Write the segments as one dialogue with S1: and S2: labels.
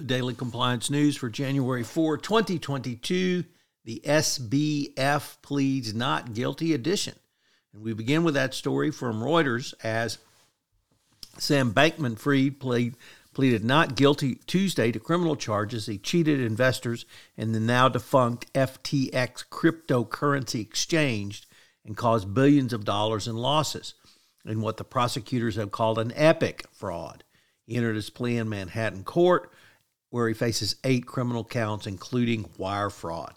S1: The Daily Compliance News for January 4, 2022, the SBF pleads not guilty edition. And we begin with that story from Reuters as Sam Bankman Fried plead, pleaded not guilty Tuesday to criminal charges. He cheated investors in the now defunct FTX cryptocurrency exchange and caused billions of dollars in losses in what the prosecutors have called an epic fraud. He entered his plea in Manhattan court where he faces eight criminal counts, including wire fraud.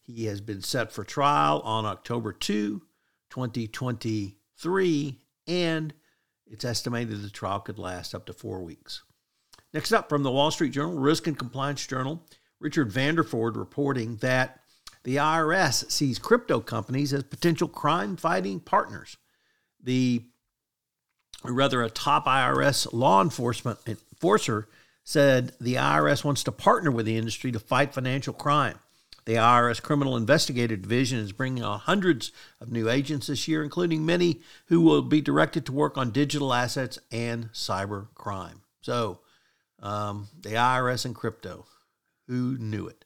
S1: He has been set for trial on October 2, 2023, and it's estimated the trial could last up to four weeks. Next up from the Wall Street Journal, Risk and Compliance Journal, Richard Vanderford reporting that the IRS sees crypto companies as potential crime fighting partners. The rather a top IRS law enforcement enforcer said the IRS wants to partner with the industry to fight financial crime. The IRS Criminal Investigative Division is bringing on hundreds of new agents this year, including many who will be directed to work on digital assets and cyber crime. So, um, the IRS and crypto. Who knew it?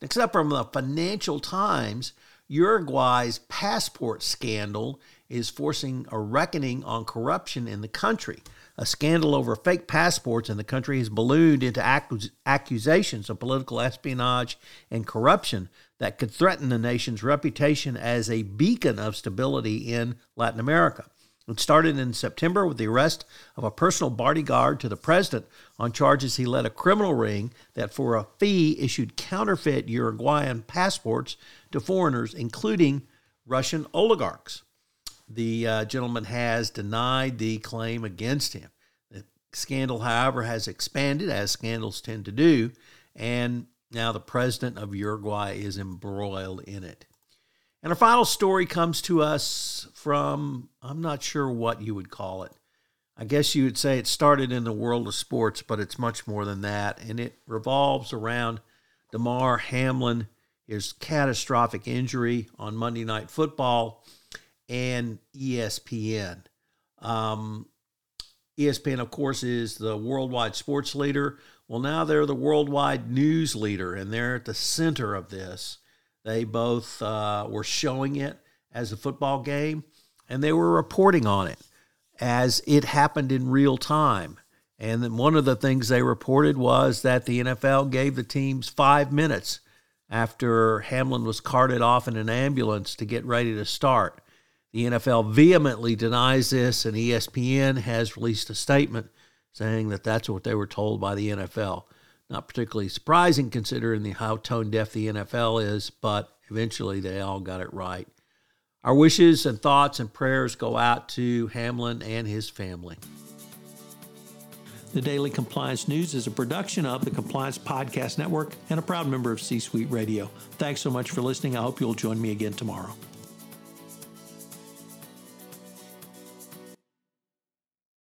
S1: Next up from the Financial Times, Uruguay's passport scandal is forcing a reckoning on corruption in the country. A scandal over fake passports in the country has ballooned into accus- accusations of political espionage and corruption that could threaten the nation's reputation as a beacon of stability in Latin America. It started in September with the arrest of a personal bodyguard to the president on charges he led a criminal ring that, for a fee, issued counterfeit Uruguayan passports to foreigners, including Russian oligarchs. The uh, gentleman has denied the claim against him. The scandal, however, has expanded, as scandals tend to do, and now the president of Uruguay is embroiled in it. And our final story comes to us from, I'm not sure what you would call it. I guess you would say it started in the world of sports, but it's much more than that. And it revolves around Damar Hamlin, his catastrophic injury on Monday Night Football, and ESPN. Um, ESPN, of course, is the worldwide sports leader. Well, now they're the worldwide news leader, and they're at the center of this. They both uh, were showing it as a football game, and they were reporting on it as it happened in real time. And then one of the things they reported was that the NFL gave the teams five minutes after Hamlin was carted off in an ambulance to get ready to start. The NFL vehemently denies this, and ESPN has released a statement saying that that's what they were told by the NFL. Not particularly surprising considering the how tone deaf the NFL is, but eventually they all got it right. Our wishes and thoughts and prayers go out to Hamlin and his family.
S2: The Daily Compliance News is a production of the Compliance Podcast Network and a proud member of C Suite Radio. Thanks so much for listening. I hope you'll join me again tomorrow.